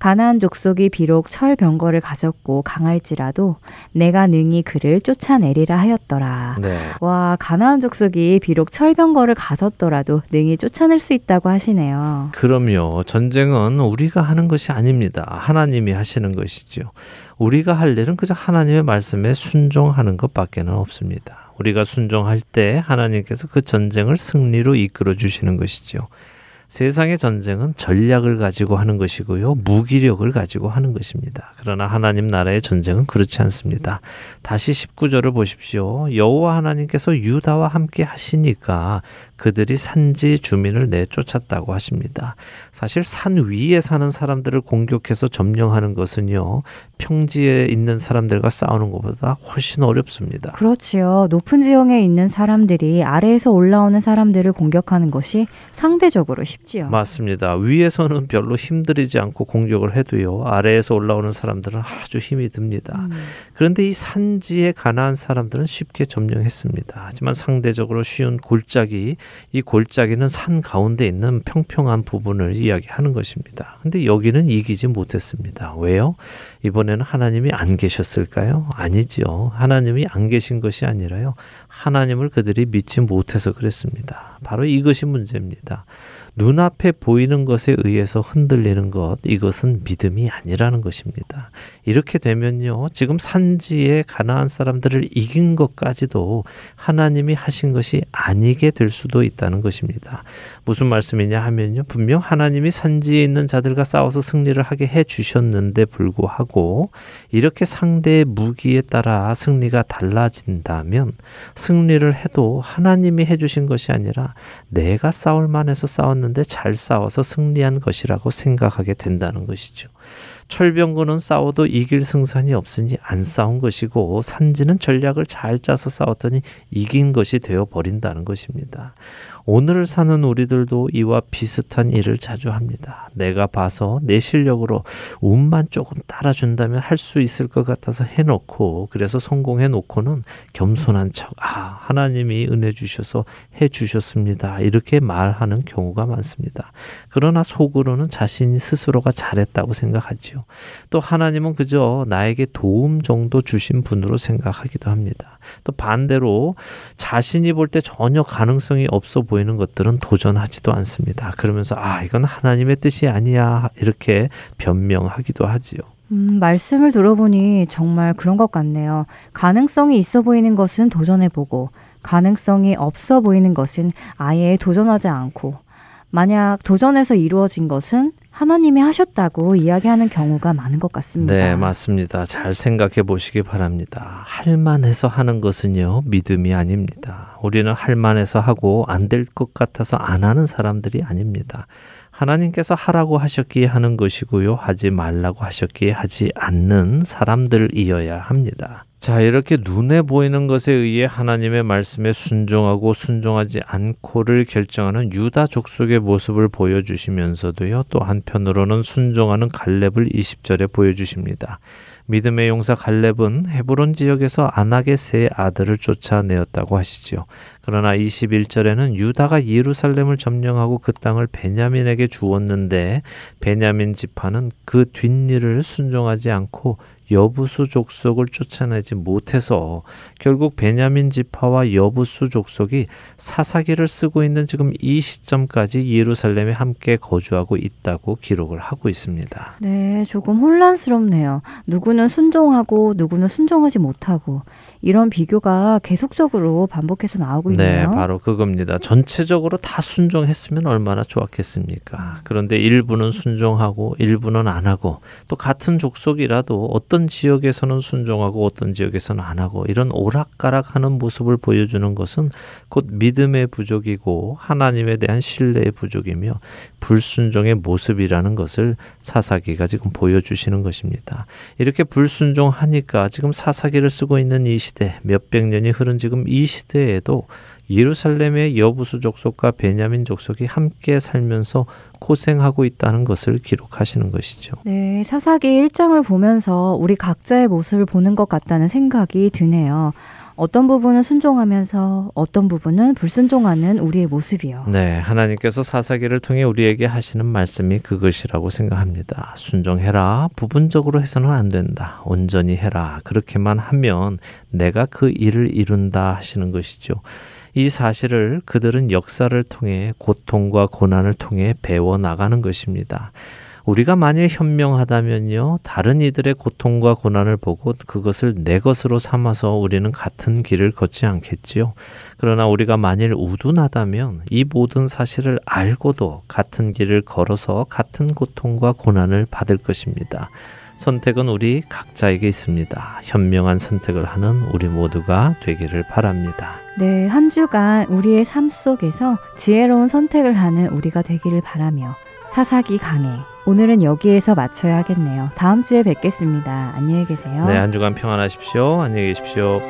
가나안 족속이 비록 철 병거를 가졌고 강할지라도 내가 능히 그를 쫓아내리라 하였더라. 네. 와, 가나안 족속이 비록 철 병거를 가졌더라도 능히 쫓아낼 수 있다고 하시네요. 그럼요. 전쟁은 우리가 하는 것이 아닙니다. 하나님이 하시는 것이죠. 우리가 할 일은 그저 하나님의 말씀에 순종하는 것밖에는 없습니다. 우리가 순종할 때 하나님께서 그 전쟁을 승리로 이끌어 주시는 것이죠. 세상의 전쟁은 전략을 가지고 하는 것이고요. 무기력을 가지고 하는 것입니다. 그러나 하나님 나라의 전쟁은 그렇지 않습니다. 다시 19절을 보십시오. 여호와 하나님께서 유다와 함께 하시니까 그들이 산지 주민을 내쫓았다고 하십니다. 사실 산 위에 사는 사람들을 공격해서 점령하는 것은요. 평지에 있는 사람들과 싸우는 것보다 훨씬 어렵습니다. 그렇지요. 높은 지형에 있는 사람들이 아래에서 올라오는 사람들을 공격하는 것이 상대적으로 쉽지요. 맞습니다. 위에서는 별로 힘들이지 않고 공격을 해도요. 아래에서 올라오는 사람들은 아주 힘이 듭니다. 음. 그런데 이 산지에 가나안 사람들은 쉽게 점령했습니다. 하지만 상대적으로 쉬운 골짜기, 이 골짜기는 산 가운데 있는 평평한 부분을 이야기하는 것입니다. 근데 여기는 이기지 못했습니다. 왜요? 이번에는 하나님이 안 계셨을까요? 아니지요. 하나님이 안 계신 것이 아니라요. 하나님을 그들이 믿지 못해서 그랬습니다. 바로 이것이 문제입니다. 눈앞에 보이는 것에 의해서 흔들리는 것, 이것은 믿음이 아니라는 것입니다. 이렇게 되면요, 지금 산지에 가나안 사람들을 이긴 것까지도 하나님이 하신 것이 아니게 될 수도 있다는 것입니다. 무슨 말씀이냐 하면요, 분명 하나님이 산지에 있는 자들과 싸워서 승리를 하게 해 주셨는데 불구하고 이렇게 상대의 무기에 따라 승리가 달라진다면 승리를 해도 하나님이 해 주신 것이 아니라 내가 싸울 만해서 싸웠는 데 잘 싸워서 승리한 것이라고 생각하게 된다는 것이죠. 철병거는 싸워도 이길 승산이 없으니 안 싸운 것이고 산지는 전략을 잘 짜서 싸웠더니 이긴 것이 되어 버린다는 것입니다. 오늘을 사는 우리들도 이와 비슷한 일을 자주 합니다. 내가 봐서 내 실력으로 운만 조금 따라준다면 할 수 있을 것 같아서 해놓고 그래서 성공해 놓고는 겸손한 척, 아, 하나님이 은혜 주셔서 해 주셨습니다. 이렇게 말하는 경우가 많습니다. 그러나 속으로는 자신이 스스로가 잘했다고 생각하지요. 또 하나님은 그저 나에게 도움 정도 주신 분으로 생각하기도 합니다. 또 반대로 자신이 볼 때 전혀 가능성이 없어 보이는 것들은 도전하지도 않습니다. 그러면서 아, 이건 하나님의 뜻이 아니야. 이렇게 변명하기도 하지요. 음, 말씀을 들어보니 정말 그런 것 같네요. 가능성이 있어 보이는 것은 도전해보고, 가능성이 없어 보이는 것은 아예 도전하지 않고, 만약 도전해서 이루어진 것은 하나님이 하셨다고 이야기하는 경우가 많은 것 같습니다. 네, 맞습니다. 잘 생각해 보시기 바랍니다. 할만해서 하는 것은요, 믿음이 아닙니다. 우리는 할만해서 하고 안 될 것 같아서 안 하는 사람들이 아닙니다. 하나님께서 하라고 하셨기에 하는 것이고요. 하지 말라고 하셨기에 하지 않는 사람들이어야 합니다. 자, 이렇게 눈에 보이는 것에 의해 하나님의 말씀에 순종하고 순종하지 않고를 결정하는 유다 족속의 모습을 보여주시면서도요, 또 한편으로는 순종하는 갈렙을 20절에 보여주십니다. 믿음의 용사 갈렙은 헤브론 지역에서 안악의 세 아들을 쫓아내었다고 하시지요. 그러나 21절에는 유다가 예루살렘을 점령하고 그 땅을 베냐민에게 주었는데 베냐민 지파는 그 뒷일을 순종하지 않고 여부수 족속을 쫓아내지 못해서 결국 베냐민 지파와 여부수 족속이 사사기를 쓰고 있는 지금 이 시점까지 예루살렘에 함께 거주하고 있다고 기록을 하고 있습니다. 네, 조금 혼란스럽네요. 누구는 순종하고 누구는 순종하지 못하고 이런 비교가 계속적으로 반복해서 나오고 있네요. 네, 바로 그겁니다. 전체적으로 다 순종했으면 얼마나 좋았겠습니까? 그런데 일부는 순종하고 일부는 안 하고 또 같은 족속이라도 어떤 지역에서는 순종하고 어떤 지역에서는 안 하고 이런 오락가락하는 모습을 보여주는 것은 곧 믿음의 부족이고 하나님에 대한 신뢰의 부족이며 불순종의 모습이라는 것을 사사기가 지금 보여주시는 것입니다. 이렇게 불순종하니까 지금 사사기를 쓰고 있는 이 시대 몇백 년이 흐른 지금 이 시대에도 예루살렘의 여부수 족속과 베냐민 족속이 함께 살면서 고생하고 있다는 것을 기록하시는 것이죠. 네, 사사기 1장을 보면서 우리 각자의 모습을 보는 것 같다는 생각이 드네요. 어떤 부분은 순종하면서 어떤 부분은 불순종하는 우리의 모습이요. 네, 하나님께서 사사기를 통해 우리에게 하시는 말씀이 그것이라고 생각합니다. 순종해라. 부분적으로 해서는 안 된다. 온전히 해라. 그렇게만 하면 내가 그 일을 이룬다 하시는 것이죠. 이 사실을 그들은 역사를 통해 고통과 고난을 통해 배워 나가는 것입니다. 우리가 만일 현명하다면요, 다른 이들의 고통과 고난을 보고 그것을 내 것으로 삼아서 우리는 같은 길을 걷지 않겠지요. 그러나 우리가 만일 우둔하다면 이 모든 사실을 알고도 같은 길을 걸어서 같은 고통과 고난을 받을 것입니다. 선택은 우리 각자에게 있습니다. 현명한 선택을 하는 우리 모두가 되기를 바랍니다. 네, 한 주간 우리의 삶 속에서 지혜로운 선택을 하는 우리가 되기를 바라며 사사기 강해. 오늘은 여기에서 마쳐야 하겠네요. 다음 주에 뵙겠습니다. 안녕히 계세요. 네, 한 주간 평안하십시오. 안녕히 계십시오.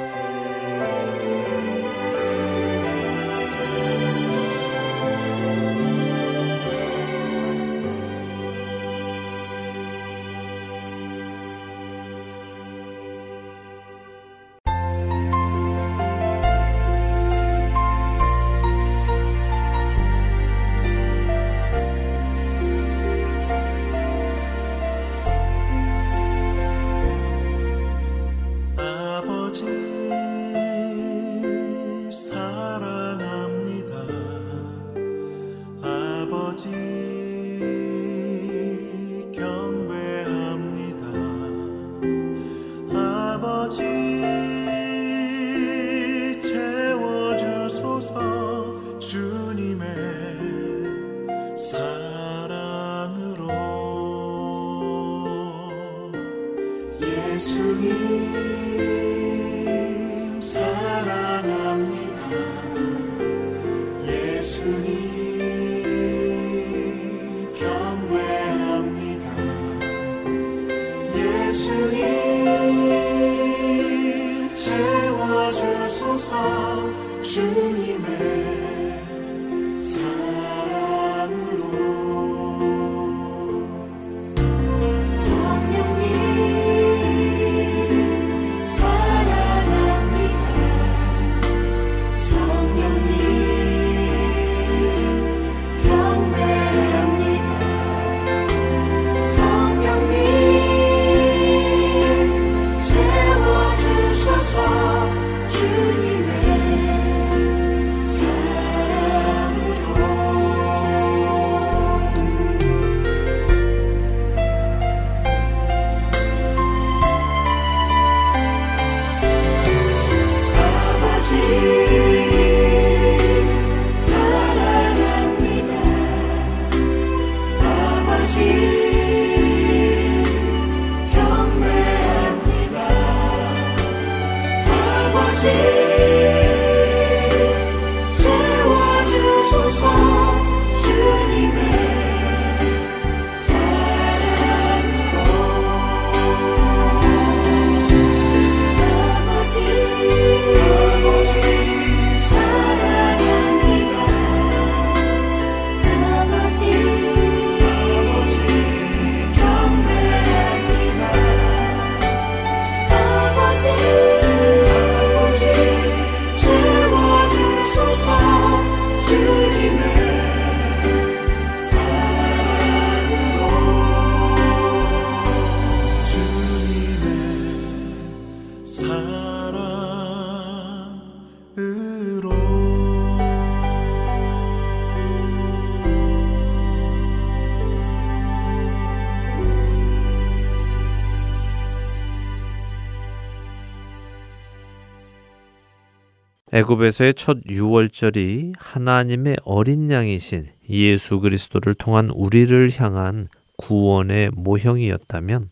애굽에서의 첫 유월절이 하나님의 어린 양이신 예수 그리스도를 통한 우리를 향한 구원의 모형이었다면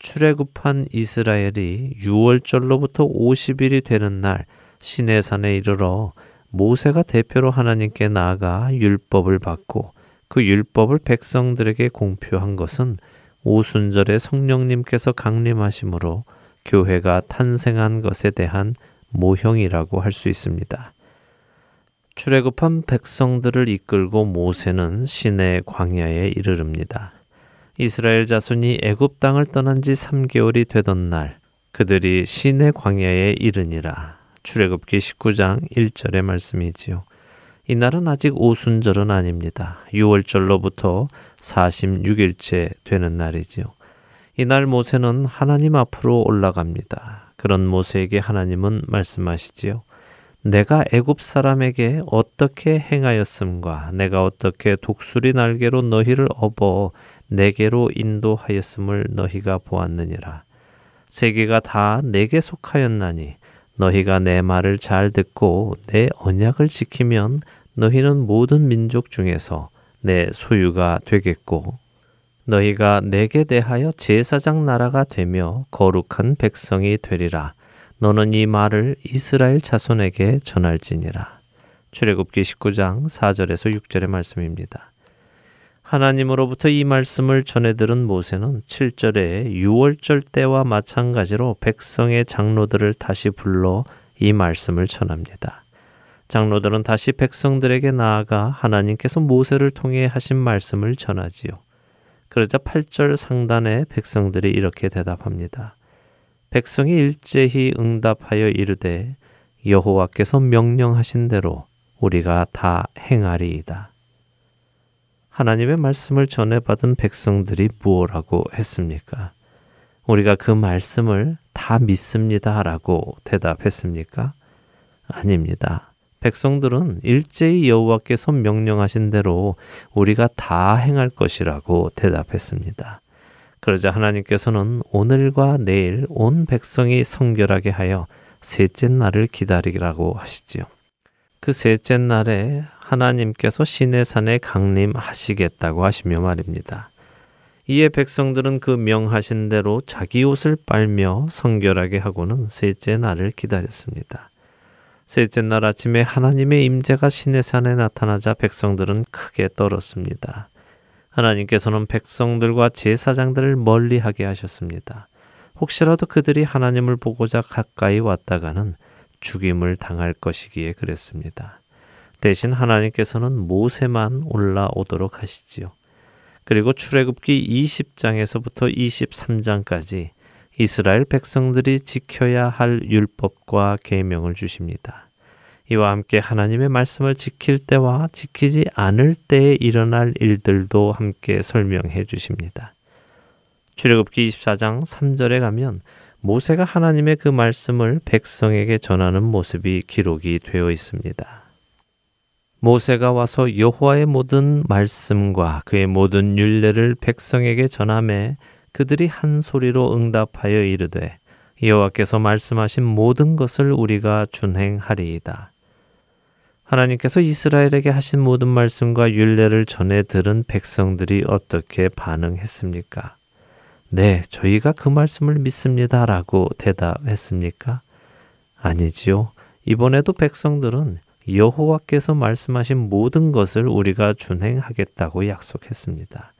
출애굽한 이스라엘이 유월절로부터 50일이 되는 날 시내산에 이르러 모세가 대표로 하나님께 나아가 율법을 받고 그 율법을 백성들에게 공표한 것은 오순절에 성령님께서 강림하심으로 교회가 탄생한 것에 대한 모형이라고 할 수 있습니다. 출애굽한 백성들을 이끌고 모세는 시내 광야에 이르릅니다. 이스라엘 자손이 애굽 땅을 떠난 지 3개월이 되던 날 그들이 시내 광야에 이르니라. 출애굽기 19장 1절의 말씀이지요. 이날은 아직 오순절은 아닙니다. 6월절로부터 46일째 되는 날이지요. 이날 모세는 하나님 앞으로 올라갑니다. 그런 모세에게 하나님은 말씀하시지요. 내가 애굽 사람에게 어떻게 행하였음과 내가 어떻게 독수리 날개로 너희를 업어 내게로 인도하였음을 너희가 보았느니라. 세계가 다 내게 속하였나니 너희가 내 말을 잘 듣고 내 언약을 지키면 너희는 모든 민족 중에서 내 소유가 되겠고 너희가 내게 대하여 제사장 나라가 되며 거룩한 백성이 되리라. 너는 이 말을 이스라엘 자손에게 전할지니라. 출애굽기 19장 4절에서 6절의 말씀입니다. 하나님으로부터 이 말씀을 전해 들은 모세는 7절에 유월절 때와 마찬가지로 백성의 장로들을 다시 불러 이 말씀을 전합니다. 장로들은 다시 백성들에게 나아가 하나님께서 모세를 통해 하신 말씀을 전하지요. 그러자 8절 상단에 백성들이 이렇게 대답합니다. 백성이 일제히 응답하여 이르되 여호와께서 명령하신 대로 우리가 다 행하리이다. 하나님의 말씀을 전해받은 백성들이 무엇라고 했습니까? 우리가 그 말씀을 다 믿습니다. 라고 대답했습니까? 아닙니다. 백성들은 일제히 여호와께서 명령하신 대로 우리가 다 행할 것이라고 대답했습니다. 그러자 하나님께서는 오늘과 내일 온 백성이 성결하게 하여 셋째 날을 기다리라고 하시지요. 그 셋째 날에 하나님께서 시내 산에 강림하시겠다고 하시며 말입니다. 이에 백성들은 그 명하신 대로 자기 옷을 빨며 성결하게 하고는 셋째 날을 기다렸습니다. 셋째 날 아침에 하나님의 임재가 시내 산에 나타나자 백성들은 크게 떨었습니다. 하나님께서는 백성들과 제사장들을 멀리하게 하셨습니다. 혹시라도 그들이 하나님을 보고자 가까이 왔다가는 죽임을 당할 것이기에 그랬습니다. 대신 하나님께서는 모세만 올라오도록 하시지요. 그리고 출애굽기 20장에서부터 23장까지 이스라엘 백성들이 지켜야 할 율법과 계명을 주십니다. 이와 함께 하나님의 말씀을 지킬 때와 지키지 않을 때에 일어날 일들도 함께 설명해 주십니다. 출애굽기 24장 3절에 가면 모세가 하나님의 그 말씀을 백성에게 전하는 모습이 기록이 되어 있습니다. 모세가 와서 여호와의 모든 말씀과 그의 모든 율례를 백성에게 전함에 그들이 한 소리로 응답하여 이르되 여호와께서 말씀하신 모든 것을 우리가 준행하리이다. 하나님께서 이스라엘에게 하신 모든 말씀과 율례를 전해 들은 백성들이 어떻게 반응했습니까? 네, 저희가 그 말씀을 믿습니다라고 대답했습니까? 아니지요. 이번에도 백성들은 여호와께서 말씀하신 모든 것을 우리가 준행하겠다고 약속했습니다.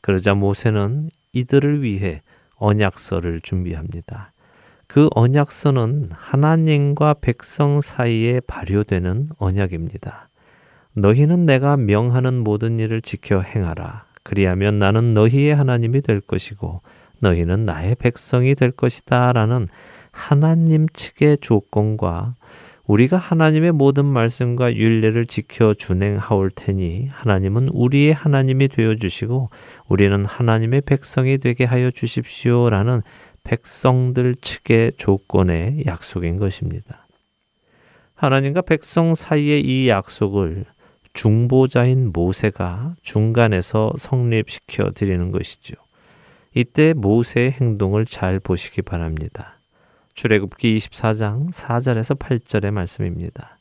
그러자 모세는 이들을 위해 언약서를 준비합니다. 그 언약서는 하나님과 백성 사이에 발효되는 언약입니다. 너희는 내가 명하는 모든 일을 지켜 행하라. 그리하면 나는 너희의 하나님이 될 것이고 너희는 나의 백성이 될 것이다. 라는 하나님 측의 조건과 우리가 하나님의 모든 말씀과 윤례를 지켜 준행하올 테니 하나님은 우리의 하나님이 되어 주시고 우리는 하나님의 백성이 되게 하여 주십시오라는 백성들 측의 조건의 약속인 것입니다. 하나님과 백성 사이의 이 약속을 중보자인 모세가 중간에서 성립시켜 드리는 것이죠. 이때 모세의 행동을 잘 보시기 바랍니다. 출애굽기 24장 4절에서 8절의 말씀입니다.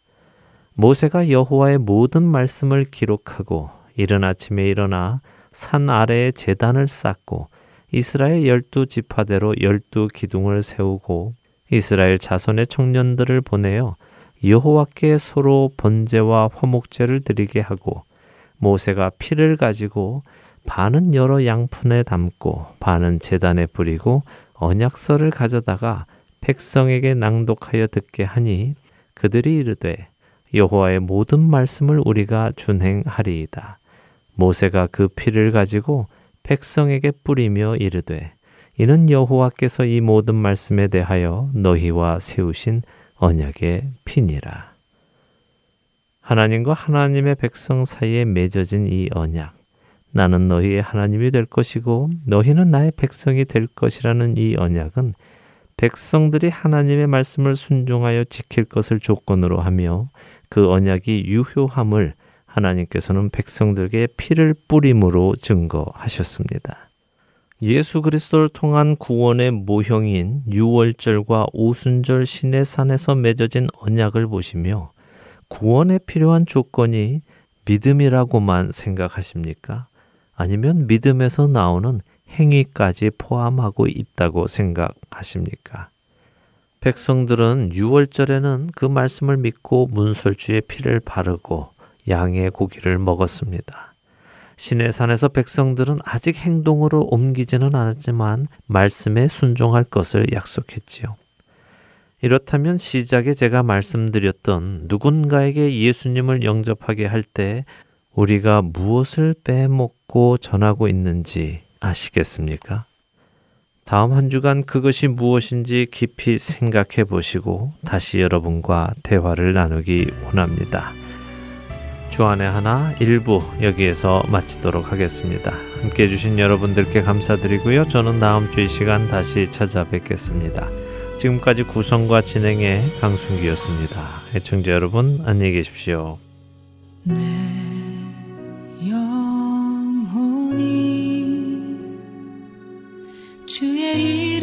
모세가 여호와의 모든 말씀을 기록하고 이른 아침에 일어나 산 아래에 제단을 쌓고 이스라엘 열두 지파대로 열두 기둥을 세우고 이스라엘 자손의 청년들을 보내어 여호와께 서로 번제와 화목제를 드리게 하고 모세가 피를 가지고 반은 여러 양푼에 담고 반은 제단에 뿌리고 언약서를 가져다가 백성에게 낭독하여 듣게 하니 그들이 이르되 여호와의 모든 말씀을 우리가 준행하리이다. 모세가 그 피를 가지고 백성에게 뿌리며 이르되 이는 여호와께서 이 모든 말씀에 대하여 너희와 세우신 언약의 피니라. 하나님과 하나님의 백성 사이에 맺어진 이 언약. 나는 너희의 하나님이 될 것이고 너희는 나의 백성이 될 것이라는 이 언약은 백성들이 하나님의 말씀을 순종하여 지킬 것을 조건으로 하며 그 언약이 유효함을 하나님께서는 백성들에게 피를 뿌림으로 증거하셨습니다. 예수 그리스도를 통한 구원의 모형인 유월절과 오순절 시내산에서 맺어진 언약을 보시며 구원에 필요한 조건이 믿음이라고만 생각하십니까? 아니면 믿음에서 나오는 행위까지 포함하고 있다고 생각하십니까? 백성들은 유월절에는 그 말씀을 믿고 문설주의 피를 바르고 양의 고기를 먹었습니다. 신의 산에서 백성들은 아직 행동으로 옮기지는 않았지만 말씀에 순종할 것을 약속했지요. 이렇다면 시작에 제가 말씀드렸던 누군가에게 예수님을 영접하게 할 때 우리가 무엇을 빼먹고 전하고 있는지 아시겠습니까? 다음 한 주간 그것이 무엇인지 깊이 생각해 보시고 다시 여러분과 대화를 나누기 원합니다. 주안의 하나 일부 여기에서 마치도록 하겠습니다. 함께 해주신 여러분들께 감사드리고요. 저는 다음 주 이 시간 다시 찾아뵙겠습니다. 지금까지 구성과 진행의 강순기였습니다. 애청자 여러분 안녕히 계십시오. 내 주의 이름을